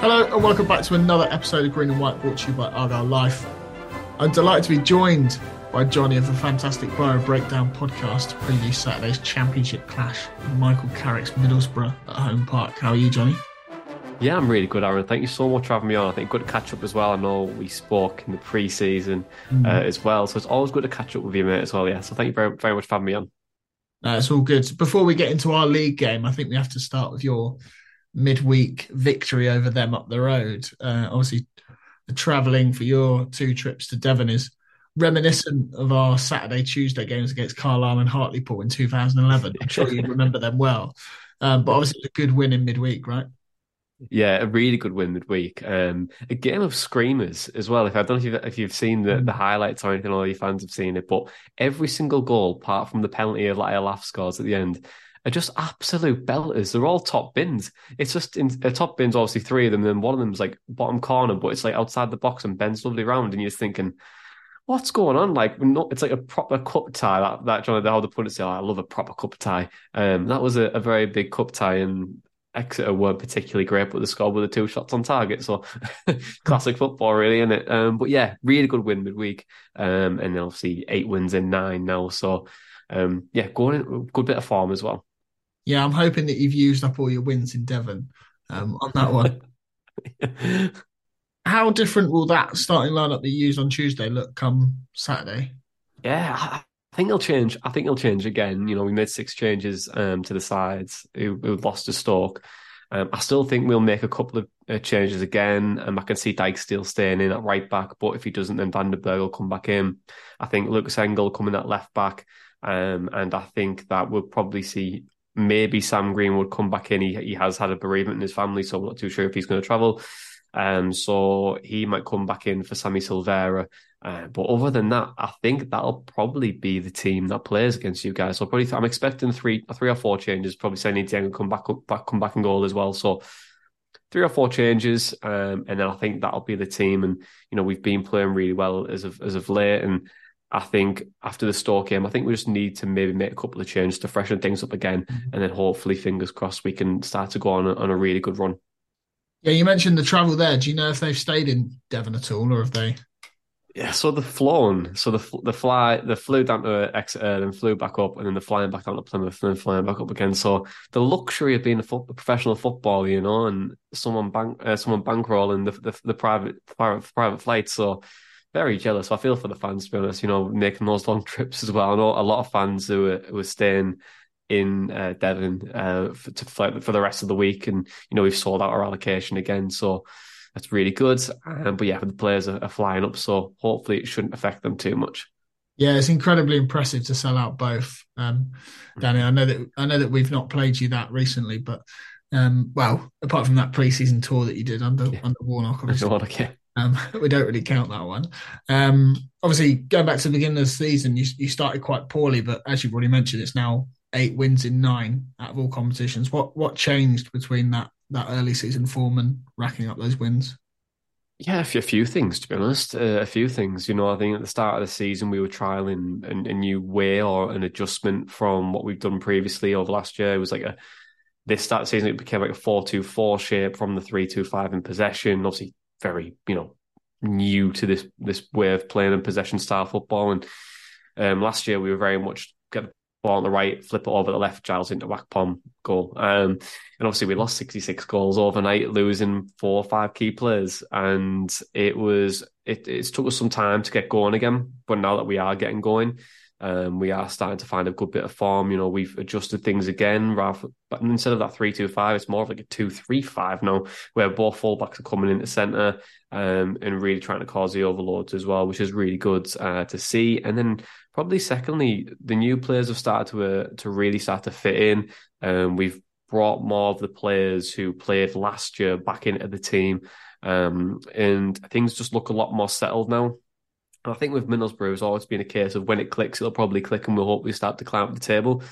Hello and welcome back to another episode of Green and White brought to you by Argyle Life. I'm delighted to be joined by Jonny of the fantastic Boro Breakdown podcast to preview Saturday's championship clash with Michael Carrick's Middlesbrough at home park. How are you, Jonny? Yeah, I'm really good, Aaron. Thank you so much for having me on. I think good to catch up as well. I know we spoke in the pre-season Mm. uh, as well, so it's always good to catch up with you, mate, as well. Yeah, so thank you very, very much for having me on. No, it's all good. Before we get into our league game, I think we have to start with your midweek victory over them up the road. Uh, obviously, the travelling for your two trips to Devon is reminiscent of our Saturday, Tuesday games against Carlisle and Hartlepool in 2011. I'm sure you remember them well. Um, but obviously, a good win in midweek, right? Yeah, a really good win midweek. Um, a game of screamers as well. If I don't know if you've, if you've seen the, the highlights or anything, all your fans have seen it, but every single goal, apart from the penalty of like a laugh scores at the end, are just absolute belters. They're all top bins. It's just in uh, top bins, obviously three of them, and one of them's like bottom corner, but it's like outside the box and bends lovely round, and you're just thinking, what's going on? Like, no, it's like a proper cup tie. That that John, how the pundits say, oh, I love a proper cup tie. Um, that was a, a very big cup tie, and Exeter weren't particularly great, but they scored with the two shots on target. So classic football, really, isn't it? Um, but yeah, really good win midweek, um, and then obviously eight wins in nine now. So um, yeah, going in, good bit of form as well. Yeah, I'm hoping that you've used up all your wins in Devon um, on that one. How different will that starting lineup that you used on Tuesday look come Saturday? Yeah, I I think it'll change. I think it'll change again. You know, we made six changes um, to the sides who, who lost to Stoke. Um, I still think we'll make a couple of uh, changes again. Um, I can see Dijksteel staying in at right back, but if he doesn't, then van den Berg will come back in. I think Lukas Engel coming at left back, um, and I think that we'll probably see maybe Sam Greenwood come back in. He he has had a bereavement in his family, so I'm not too sure if he's going to travel. Um, so he might come back in for Sammy Silvera. Uh, but other than that, I think that'll probably be the team that plays against you guys. So probably I'm expecting three, three or four changes. Probably Seny Dieng come back back, come back and goal as well. So three or four changes, um, and then I think that'll be the team. And you know we've been playing really well as of as of late, and I think after the Stoke game, I think we just need to maybe make a couple of changes to freshen things up again, and then hopefully, fingers crossed, we can start to go on a, on a really good run. Yeah, you mentioned the travel there. Do you know if they've stayed in Devon at all, or have they? Yeah, so they've flown. So the the fly, they flew down to Exeter, then flew back up, and then they're flying back down to Plymouth, and then flying back up again. So the luxury of being a, fo- a professional footballer, you know, and someone bank, uh, someone bankrolling the, the the private private private flights. So very jealous. I feel for the fans, to be honest. You know, making those long trips as well. I know a lot of fans who were, who were staying in uh, Devon uh, for, to, for, for the rest of the week, and you know we've sold out our allocation again. So that's really good. Um, but yeah, the players are, are flying up, so hopefully it shouldn't affect them too much. Yeah, it's incredibly impressive to sell out both. Um, Danny, I know that I know that we've not played you that recently, but um, well, apart from that pre-season tour that you did under Yeah. under Warnock, obviously, Okay. Um, we don't really count that one. Um, obviously, going back to the beginning of the season, you you started quite poorly, but as you've already mentioned, it's now eight wins in nine out of all competitions. What what changed between that that early season form and racking up those wins? Yeah, a few, a few things to be honest. Uh, a few things, you know. I think at the start of the season we were trialing a, a new way or an adjustment from what we've done previously over last year. It was like a this start season it became like a four-two-four shape from the three-two-five in possession. Obviously, very you know new to this this way of playing in possession style football. And um, last year we were very much get the ball on the right, flip it over the left, Giles into Akpom goal. Um, and obviously we lost 66 goals overnight, losing four or five key players. And it was it, it took us some time to get going again. But now that we are getting going, um, we are starting to find a good bit of form. You know, we've adjusted things again. Rather, but instead of that three-two-five, it's more of like a two-three-five now, where both fullbacks are coming into centre um, and really trying to cause the overloads as well, which is really good uh, to see. And then probably secondly, the new players have started to uh, to really start to fit in. Um, we've brought more of the players who played last year back into the team, um, and things just look a lot more settled now. And I think with Middlesbrough, it's always been a case of when it clicks, it'll probably click and we'll hopefully start to climb up the table.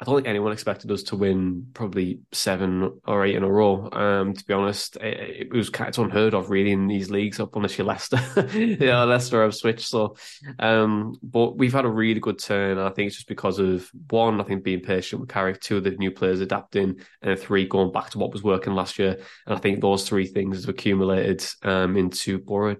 I don't think anyone expected us to win probably seven or eight in a row. Um, to be honest, it, it was of unheard of really in these leagues up unless you're Leicester. yeah, Leicester have switched. So, um, but we've had a really good turn. I think it's just because of one, I think being patient with Carrick, two, of the new players adapting, and three, going back to what was working last year. And I think those three things have accumulated um, into Boro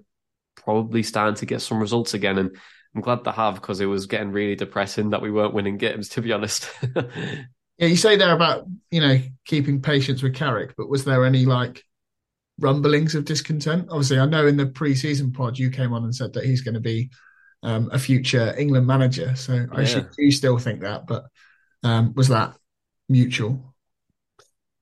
probably starting to get some results again. And I'm glad to have because it was getting really depressing that we weren't winning games, to be honest. yeah, you say there about, you know, keeping patience with Carrick, but was there any like rumblings of discontent? Obviously, I know in the pre-season pod you came on and said that he's going to be um, a future England manager. So I yeah. you still think that, but um, was that mutual?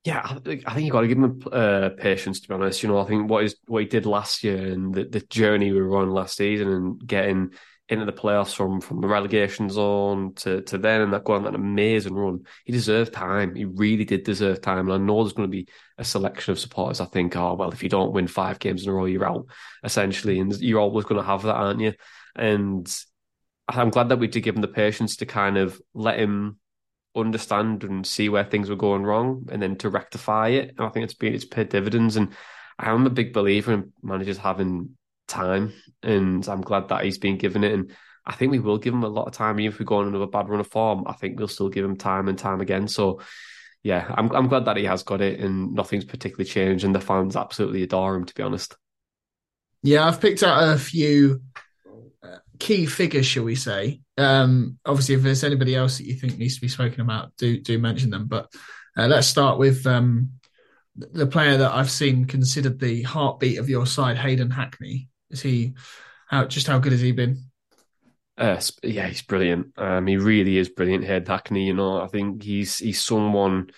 Yeah, I think you've got to give him uh, patience. To be honest, you know, I think what is what he did last year and the, the journey we were on last season and getting into the playoffs from from the relegation zone to to then and that going on that amazing run. He deserved time. He really did deserve time. And I know there's going to be a selection of supporters. I think, oh well, if you don't win five games in a row, you're out essentially, and you're always going to have that, aren't you? And I'm glad that we did give him the patience to kind of let him understand and see where things were going wrong and then to rectify it. And I think it's been it's paid dividends. And I'm a big believer in managers having time, and I'm glad that he's been given it. And I think we will give him a lot of time. Even if we go on another bad run of form, I think we'll still give him time and time again. So yeah, I'm I'm glad that he has got it and nothing's particularly changed and the fans absolutely adore him to be honest. Yeah, I've picked out a few key figures, shall we say? Um, obviously, if there's anybody else that you think needs to be spoken about, do do mention them. But uh, let's start with um, the player that I've seen considered the heartbeat of your side, Hayden Hackney. Is he how just how good has he been? Uh, yeah, he's brilliant. Um, he really is brilliant, Hayden Hackney. You know, I think he's he's someone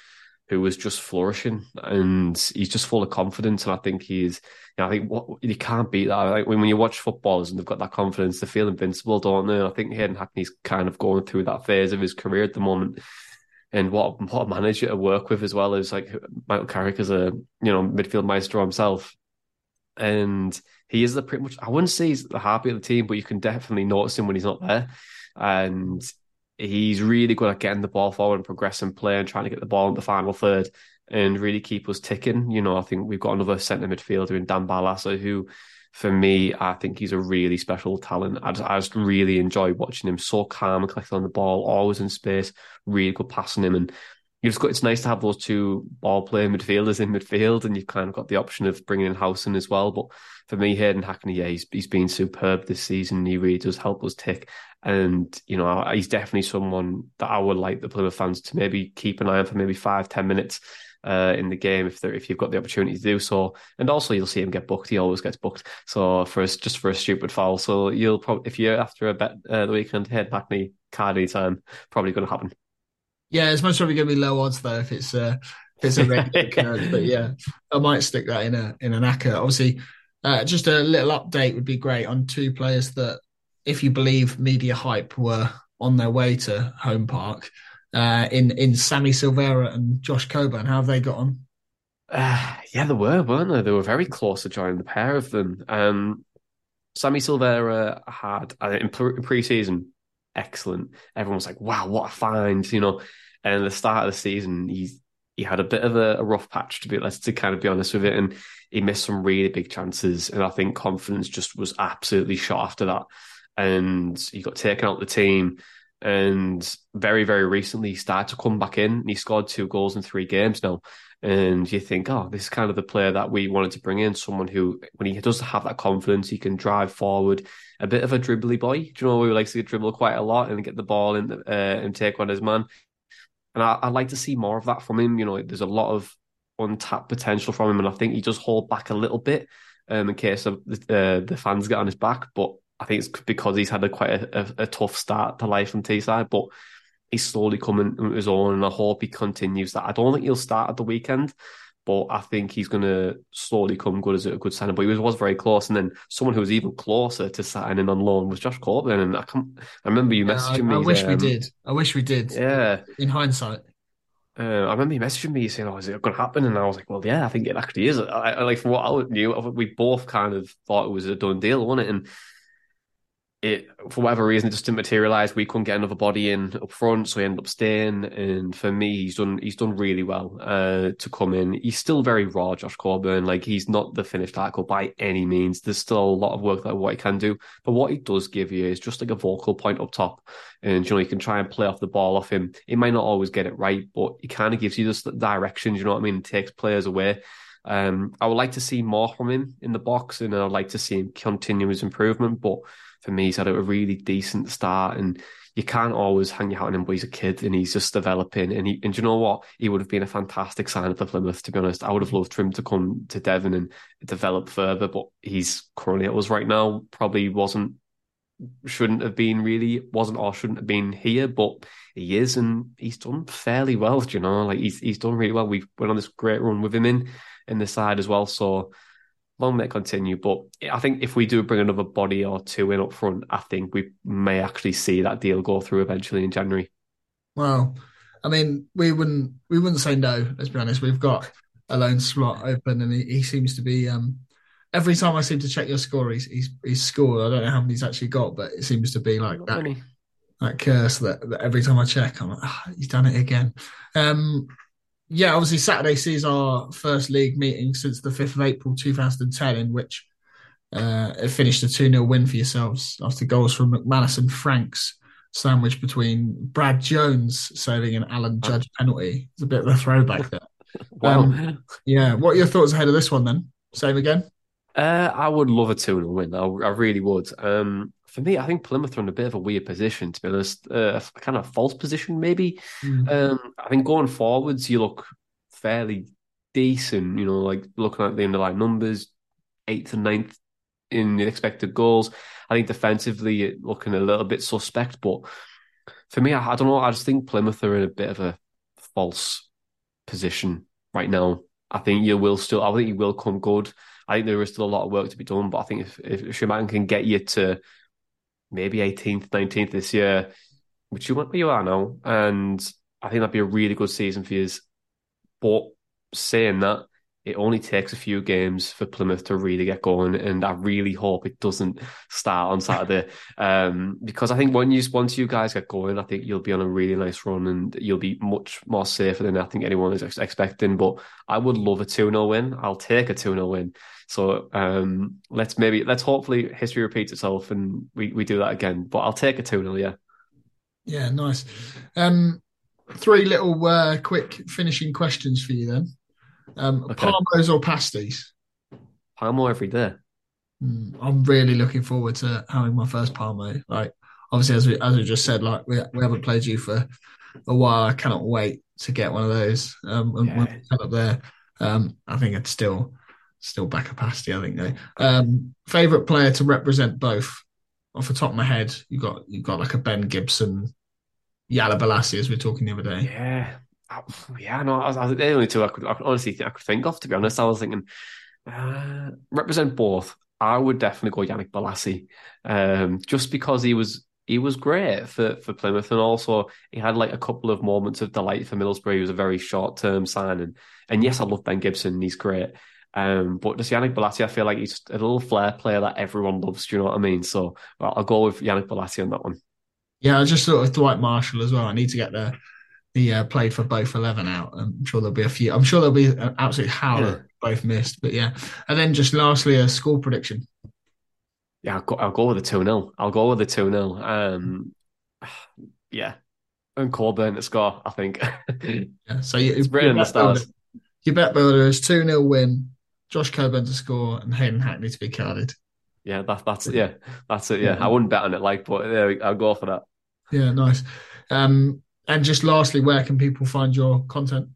who was just flourishing and he's just full of confidence. And I think he's, you know, I think what you can't beat that. Like when, when you watch footballers and they've got that confidence, they feel invincible, don't they? I think Hayden Hackney's kind of going through that phase of his career at the moment. And what what a manager to work with as well is like Michael Carrick as a you know midfield maestro himself, and he is the pretty much I wouldn't say he's the happy of the team, but you can definitely notice him when he's not there, and he's really good at getting the ball forward and progressing play and trying to get the ball in the final third and really keep us ticking. You know, I think we've got another centre midfielder in Dan Barlaser who, for me, I think he's a really special talent. I just, I just really enjoy watching him. So calm and collected on the ball, always in space, really good passing him. And you've got, it's nice to have those two ball playing midfielders in midfield, and you've kind of got the option of bringing in Howson as well. But for me, Hayden Hackney, yeah, he's, he's been superb this season. He really does help us tick. And, you know, he's definitely someone that I would like the Plymouth fans to maybe keep an eye on for maybe five, ten minutes uh, in the game if if you've got the opportunity to do so. And also, you'll see him get booked. He always gets booked. So for us, just for a stupid foul. So you'll probably, if you're after a bet uh, the weekend, head Hackney card anytime, probably going to happen. Yeah, it's most probably going to be low odds though if it's uh, if it's a regular occurrence. But yeah, I might stick that in a in an acca. Obviously, uh, just a little update would be great on two players that if you believe media hype, were on their way to home park uh, in in Sammy Silvera and Josh Coburn. How have they got on? Uh, yeah, they were, weren't they? They were very close to joining the pair of them. Um, Sammy Silvera had uh, in pre-season excellent. Everyone was like, "Wow, what a find!" You know, and at the start of the season, he's he had a bit of a, a, rough patch to be let's to kind of be honest with it, and he missed some really big chances, and I think confidence just was absolutely shot after that, and he got taken out the team. And very, very recently, he started to come back in. And he scored two goals in three games now. And you think, oh, this is kind of the player that we wanted to bring in. Someone who, when he does have that confidence, he can drive forward. A bit of a dribbly boy. Do you know who likes to dribble quite a lot and get the ball in, uh, and take on his man? And I, would like to see more of that from him. You know, there's a lot of untapped potential from him, and I think he does hold back a little bit um, in case of the, uh, the fans get on his back. But I think it's because he's had a quite a, a, a tough start to life from Teesside. But he's slowly coming his own, and I hope he continues that. I don't think he'll start at the weekend, but I think he's going to slowly come good as a good signing. But he was, was very close, and then someone who was even closer to signing on loan was Josh Coburn. And I can I remember you messaging yeah, I, me. I wish um, we did. I wish we did. Yeah. In hindsight. Uh, I remember you messaging me saying, "Oh, is it going to happen?" And I was like, "Well, yeah, I think it actually is." I, I, like from what I knew, we both kind of thought it was a done deal, wasn't it? And it for whatever reason it just didn't materialize. We couldn't get another body in up front, so he ended up staying. And for me, he's done he's done really well uh, to come in. He's still very raw, Josh Coburn. Like he's not the finished article by any means. There's still a lot of work that what he can do, but what he does give you is just like a vocal point up top, and you know you can try and play off the ball off him. He might not always get it right, but he kind of gives you just the direction. You know what I mean? It takes players away. Um, I would like to see more from him in the box, and I'd like to see him continue his improvement, but for me, he's had a really decent start and you can't always hang your hat on him, but he's a kid and he's just developing. And he, and you know what? He would have been a fantastic sign for Plymouth, to be honest. I would have loved for him to come to Devon and develop further, but he's currently at us right now. Probably wasn't, shouldn't have been really, wasn't or shouldn't have been here, but he is, and he's done fairly well, Do you know? Like he's, he's done really well. We've went on this great run with him in, in the side as well. So, long may continue. But I think if we do bring another body or two in up front, I think we may actually see that deal go through eventually in January. Well, I mean, we wouldn't we wouldn't say no. Let's be honest. We've got a loan slot open, and he, he seems to be. Um, every time I seem to check your score, he's, he's he's scored. I don't know how many he's actually got, but it seems to be like Not that. Many. That curse that, that, every time I check, I'm like, oh, he's done it again. Um, yeah, obviously Saturday sees our first league meeting since the 5th of April 2010, in which uh, it finished a 2 0 win for yourselves after goals from McManus and Franks, sandwiched between Brad Jones saving an Alan Judge penalty. It's a bit of a throwback there. wow. Um, yeah, what are your thoughts ahead of this one then? Same again? Uh, I would love a 2 0 win. I, I really would. Um, for me, I think Plymouth are in a bit of a weird position, to be honest, uh, a kind of false position, maybe. Mm. Um, I think going forwards, you look fairly decent, you know, like looking at the underlying numbers, eighth and ninth in expected goals. I think defensively, looking a little bit suspect, but for me, I, I don't know. I just think Plymouth are in a bit of a false position right now. I think you will still, I think you will come good. I think there is still a lot of work to be done, but I think if, if Schumacher can get you to maybe 18th, 19th this year, which you want where you are now. And I think that'd be a really good season for you. But saying that, it only takes a few games for Plymouth to really get going, and I really hope it doesn't start on Saturday. um, because I think when you once you guys get going, I think you'll be on a really nice run, and you'll be much more safer than I think anyone is expecting. But I would love a two 0 win. I'll take a two 0 win. So um, let's maybe let's hopefully history repeats itself and we, we do that again. But I'll take a two 0 yeah. Yeah, nice. Um, three little uh, quick finishing questions for you then. Um, okay. Parmos or pasties? Parmo every day. Mm, I'm really looking forward to having my first Parmo. Like obviously, as we as we just said, like we we haven't played you for a while. I cannot wait to get one of those. Um, yeah. when up there, um, I think it's still still back capacity. I think though. Um, favorite player to represent both. Off the top of my head, you got you got like a Ben Gibson, Yala Bolasie, as we are talking the other day. Yeah, yeah. No, I was, I was the only two I could, I could honestly think I could think of. To be honest, I was thinking uh, represent both. I would definitely go Yannick Bolasie, um, just because he was he was great for, for Plymouth, and also he had like a couple of moments of delight for Middlesbrough. He was a very short term signing, and yes, I love Ben Gibson. He's great, um, but just Yannick Bolasie, I feel like he's a little flair player that everyone loves. Do you know what I mean? So well, I'll go with Yannick Bolasie on that one. Yeah, I just thought of Dwight Marshall as well. I need to get the he uh, played for both eleven out. I'm sure there'll be a few. I'm sure there'll be an absolute howler yeah. both missed. But yeah, and then just lastly a score prediction. Yeah, I'll go, I'll go with a two 0 I'll go with a two 0 Um, yeah, and Coburn to score. I think. yeah, so you, it's written in the stars. Your bet builder is two 0 win. Josh Coburn to score and Hayden Hackney to be carded. Yeah, that, that's it. Yeah, that's it. Yeah. yeah. I wouldn't bet on it, like, but yeah, I'll go for that. Yeah, nice. Um, and just lastly, where can people find your content?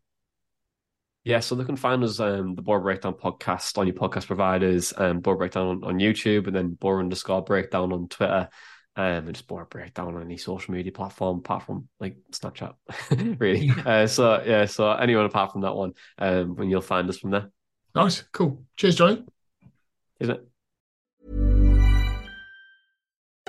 Yeah, so they can find us um, the Boro Breakdown podcast on your podcast providers, um, Boro Breakdown on, on YouTube, and then Boro underscore Breakdown on Twitter, um, and just Boro Breakdown on any social media platform apart from like Snapchat, really. uh, so yeah, so anyone apart from that one, um, when you'll find us from there. Nice, cool. Cheers, Jonny. Isn't it?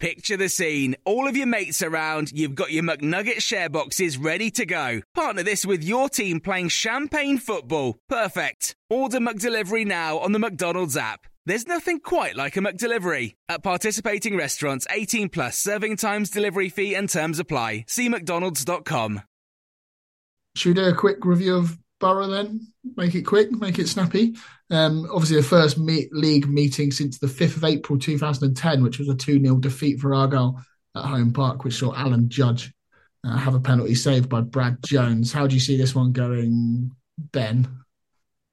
Picture the scene. All of your mates around, you've got your McNugget share boxes ready to go. Partner this with your team playing champagne football. Perfect. Order McDelivery now on the McDonald's app. There's nothing quite like a McDelivery. At participating restaurants, 18 plus serving times, delivery fee and terms apply. See mcdonalds.com. Should we do a quick review of Boro then? Make it quick, make it snappy. Um, obviously, the first meet, league meeting since the 5th of April 2010, which was a 2 0 defeat for Argyle at home park, which saw Alan Judge uh, have a penalty saved by Brad Jones. How do you see this one going, Ben?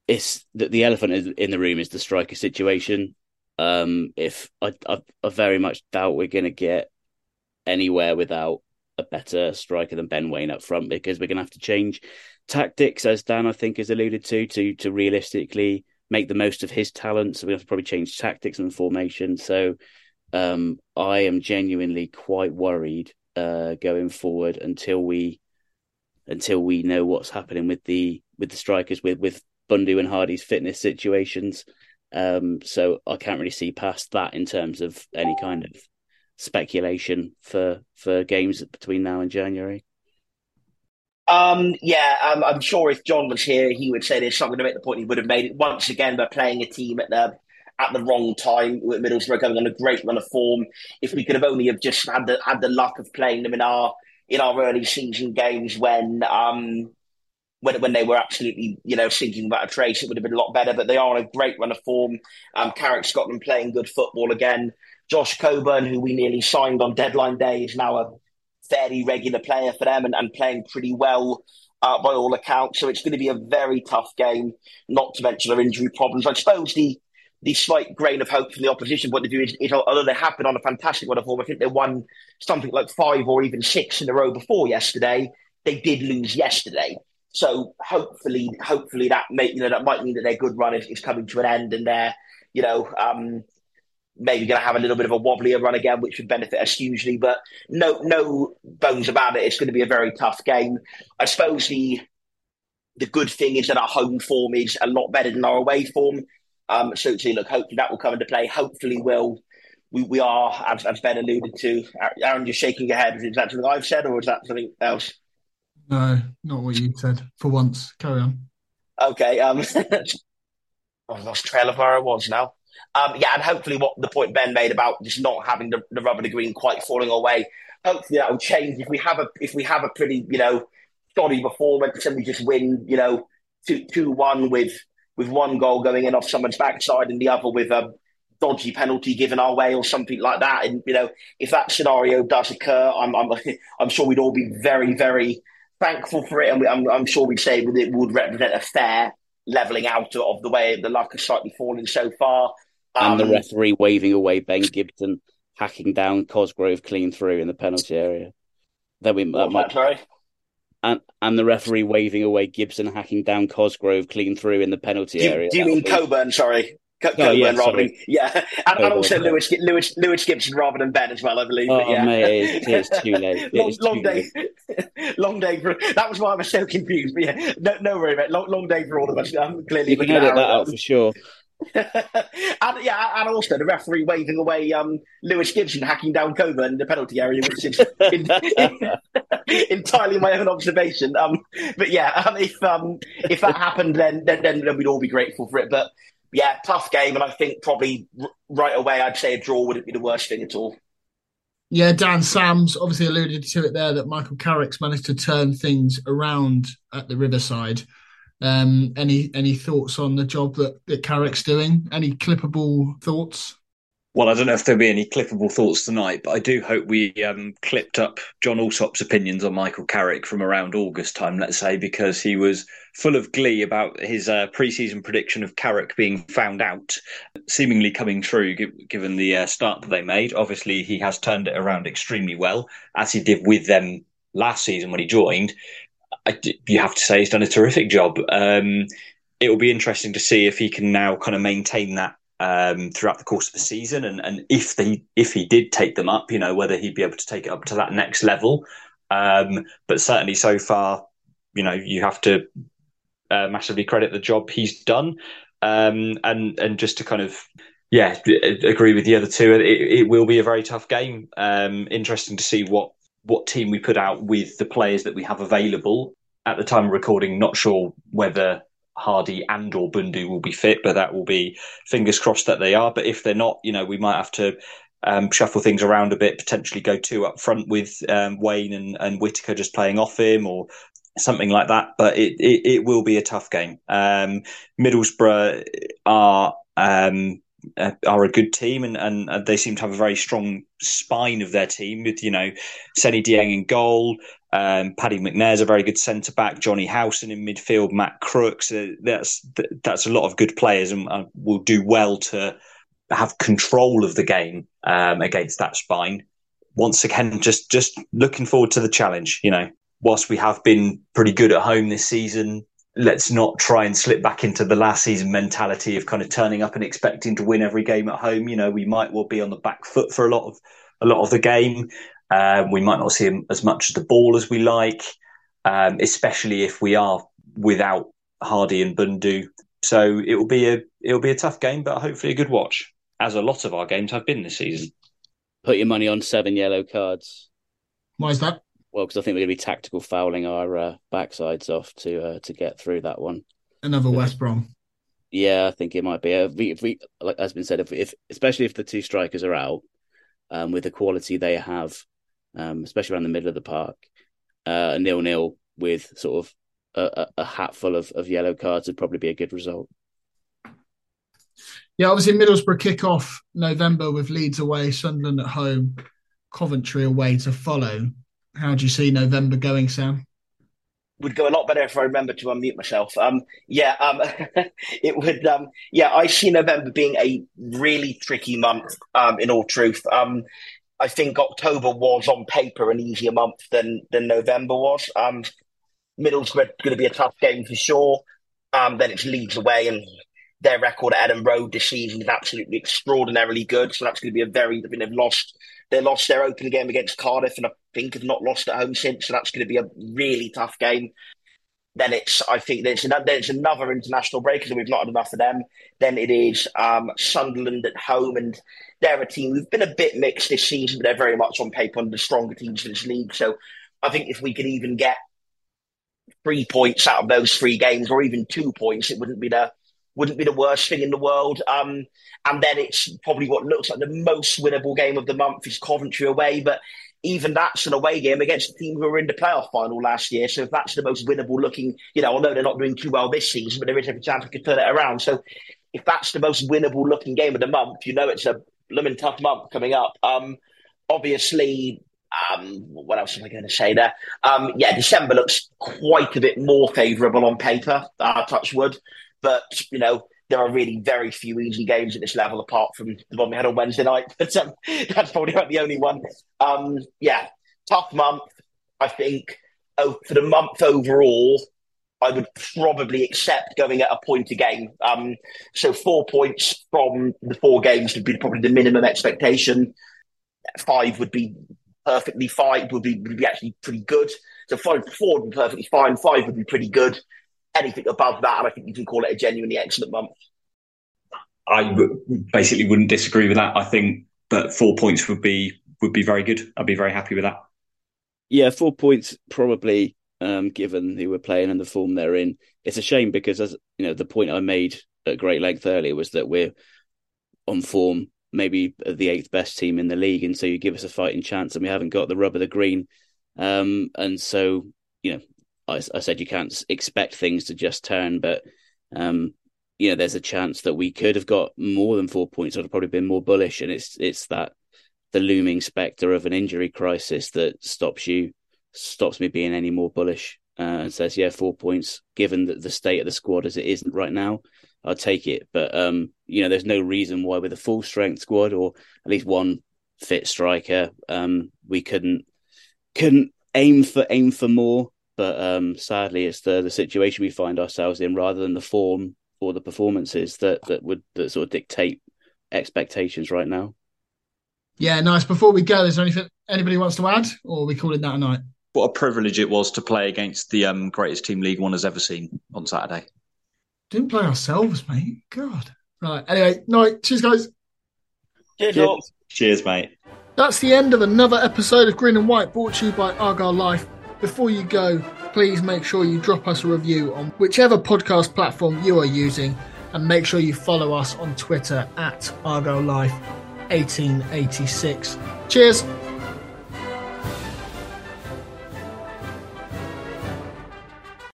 It's the, the elephant in the room is the striker situation. Um, if I, I, I very much doubt we're going to get anywhere without a better striker than Ben Waine up front because we're going to have to change tactics, as Dan I think has alluded to, to to realistically make the most of his talents. We have to probably change tactics and formation. So um, I am genuinely quite worried uh, going forward until we until we know what's happening with the with the strikers with with Bundu and Hardie's fitness situations. Um, so I can't really see past that in terms of any kind of speculation for for games between now and January? Um, yeah, um, I'm sure if John was here, he would say there's something to make the point. He would have made it once again by playing a team at the at the wrong time with Middlesbrough going on a great run of form. If we could have only have just had the had the luck of playing them in our in our early season games when um when when they were absolutely you know sinking without a trace, it would have been a lot better. But they are on a great run of form. Um, Carrick Scotland playing good football again. Josh Coburn, who we nearly signed on deadline day, is now a fairly regular player for them and, and playing pretty well uh, by all accounts. So it's going to be a very tough game, not to mention their injury problems. I suppose the the slight grain of hope from the opposition point of view is, is although they have been on a fantastic run of form, I think they won something like five or even six in a row before yesterday. They did lose yesterday. So hopefully, hopefully that may you know that might mean that their good run is, is coming to an end and they're you know um, maybe going to have a little bit of a wobblier run again, which would benefit us hugely. But no, no bones about it. It's going to be a very tough game. I suppose the the good thing is that our home form is a lot better than our away form. Um, so, so look, hopefully that will come into play. Hopefully, we'll we, we are, as, as Ben alluded to. Aaron, you're shaking your head. Is that something I've said, or is that something else? No, not what you said. For once, carry on. Okay. Um, I lost trail of where I was now. Um, yeah, and hopefully, what the point Ben made about just not having the, the rubber to green quite falling away, hopefully that will change. If we have a if we have a pretty you know shoddy performance and we just win, you know, two two one with with one goal going in off someone's backside and the other with a dodgy penalty given our way or something like that. And you know, if that scenario does occur, I'm I'm, I'm sure we'd all be very very thankful for it, and we, I'm, I'm sure we'd say it would represent a fair leveling out of the way the luck has slightly fallen so far and the um, referee waving away Ben Gibson hacking down Cosgrove clean through in the penalty area. Then we that might, sorry? and and the referee waving away Gibson hacking down Cosgrove clean through in the penalty do, area. Do you mean be... Coburn? Sorry. Coburn Oh, yeah, rather than sorry. yeah, and, and also yeah. Lewis, Lewis Lewis Gibson rather than Ben as well, I believe. but Oh, yeah. mate, it is- too late. Long, long too day, long day for that was why I was so confused. But yeah, no, no worry, mate. Long, long day for all of us. I'm clearly You can edit that out for sure. And yeah, and also the referee waving away um, Lewis Gibson hacking down Coburn in the penalty area, which is in, entirely my own observation. Um, but yeah, um, if if that happened, then, then then we'd all be grateful for it. But yeah, tough game, and I think probably r- right away I'd say a draw wouldn't be the worst thing at all. Yeah, Dan Sams obviously alluded to it there that Michael Carrick's managed to turn things around at the Riverside. Um, any any thoughts on the job that, that Carrick's doing? Any clippable thoughts? Well, I don't know if there'll be any clippable thoughts tonight, but I do hope we um, clipped up John Alsop's opinions on Michael Carrick from around August time, let's say, because he was full of glee about his uh, pre-season prediction of Carrick being found out, seemingly coming true gi- given the uh, start that they made. Obviously, he has turned it around extremely well, as he did with them last season when he joined. I, you have to say he's done a terrific job. Um, it will be interesting to see if he can now kind of maintain that um, throughout the course of the season, and, and if they if he did take them up, you know whether he'd be able to take it up to that next level. Um, but certainly so far, you know you have to uh, massively credit the job he's done, um, and and just to kind of yeah agree with the other two, it, it will be a very tough game. Um, interesting to see what what team we put out with the players that we have available at the time of recording. Not sure whether Hardie and or Bundu will be fit, but that will be fingers crossed that they are. But if they're not, you know, we might have to um, shuffle things around a bit, potentially go two up front with um, Waine and, and Whittaker just playing off him or something like that. But it, it, it will be a tough game. Um, Middlesbrough are um, uh, are a good team, and, and uh, they seem to have a very strong spine of their team with you know Seny Dieng in goal. Um, Paddy McNair's a very good centre back. Jonny Howson in midfield. Matt Crooks. Uh, that's that's a lot of good players, and uh, will do well to have control of the game um, against that spine. Once again, just just looking forward to the challenge. You know, whilst we have been pretty good at home this season, let's not try and slip back into the last season mentality of kind of turning up and expecting to win every game at home. You know, we might well be on the back foot for a lot of a lot of the game. Um, we might not see as much of the ball as we like, um, especially if we are without Hardie and Bundu. So it will be a it will be a tough game, but hopefully a good watch, as a lot of our games have been this season. Put your money on seven yellow cards. Why is that? Well, because I think we're going to be tactical fouling our uh, backsides off to uh, to get through that one. Another West Brom. Yeah, I think it might be. If we, if we like has been said, if, if especially if the two strikers are out, um, with the quality they have, um, especially around the middle of the park, uh, a nil nil with sort of a, a, a hat full of, of yellow cards would probably be a good result. Yeah, obviously Middlesbrough kick off November with Leeds away, Sunderland at home, Coventry away to follow. How do you see November going, Sam? would go a lot better if I remember to unmute myself. Um, yeah, um, it would. Um, yeah, I see November being a really tricky month. Um, in all truth, um, I think October was on paper an easier month than than November was. Um, Middlesbrough going to be a tough game for sure. Um, then it's Leeds away, and their record at Elland Road this season is absolutely extraordinarily good. So that's going to be a very. I mean, they've lost. They lost their opening game against Cardiff, and I think have not lost at home since. So that's going to be a really tough game. Then it's. I think there's another. There's another international break, and we've not had enough of them. Then it is um, Sunderland at home, and they're a team who've been a bit mixed this season, but they're very much on paper one of the stronger teams in this league. So I think if we could even get three points out of those three games, or even two points, it wouldn't be the wouldn't be the worst thing in the world. Um, and then it's probably what looks like the most winnable game of the month is Coventry away, but even that's an away game against a team who were in the playoff final last year. So if that's the most winnable looking, you know, although they're not doing too well this season, but there is every chance we could turn it around. So if that's the most winnable looking game of the month, you know it's a blooming tough month coming up. Um, obviously, um, what else am I going to say there? Um, yeah, December looks quite a bit more favourable on paper, uh, touch wood. But, you know, there are really very few easy games at this level apart from the one we had on Wednesday night. But um, that's probably about the only one. Um, yeah, tough month, I think. Oh, for the month overall, I would probably accept going at a point a game. Um, so four points from the four games would be probably the minimum expectation. Five would be perfectly fine. Would be would be actually pretty good. So five four would be perfectly fine. Five would be pretty good. Anything above that, and I think you can call it a genuinely excellent month. I basically wouldn't disagree with that. I think, but four points would be would be very good. I'd be very happy with that. Yeah, four points probably. Um, given who we're playing and the form they're in, it's a shame because as you know, the point I made at great length earlier was that we're on form, maybe the eighth best team in the league, and so you give us a fighting chance, and we haven't got the rub of the green. Um, and so you know, I, I, said you can't expect things to just turn, but um, you know, there's a chance that we could have got more than four points. I'd have probably been more bullish, and it's it's that the looming spectre of an injury crisis that stops you, stops me being any more bullish, uh, and says, yeah, four points. Given that the state of the squad as it isn't right now, I'll take it. But um, you know, there's no reason why with a full strength squad or at least one fit striker, um, we couldn't couldn't aim for aim for more. But um, sadly, it's the the situation we find ourselves in rather than the form or the performances that that would that sort of dictate expectations right now. Yeah, nice. Before we go, is there anything anybody wants to add, or are we calling that a night? What a privilege it was to play against the um, greatest team League One has ever seen on Saturday. Didn't play ourselves, mate. God. Right. Anyway, night. Cheers, guys. Cheers, Cheers. Cheers, mate. That's the end of another episode of Green and White brought to you by Argyle Life. Before you go, please make sure you drop us a review on whichever podcast platform you are using and make sure you follow us on Twitter at Argyle Life 1886. Cheers.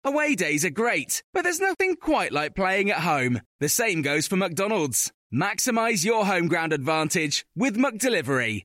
Away days are great, but there's nothing quite like playing at home. The same goes for McDonald's. Maximize your home ground advantage with McDelivery.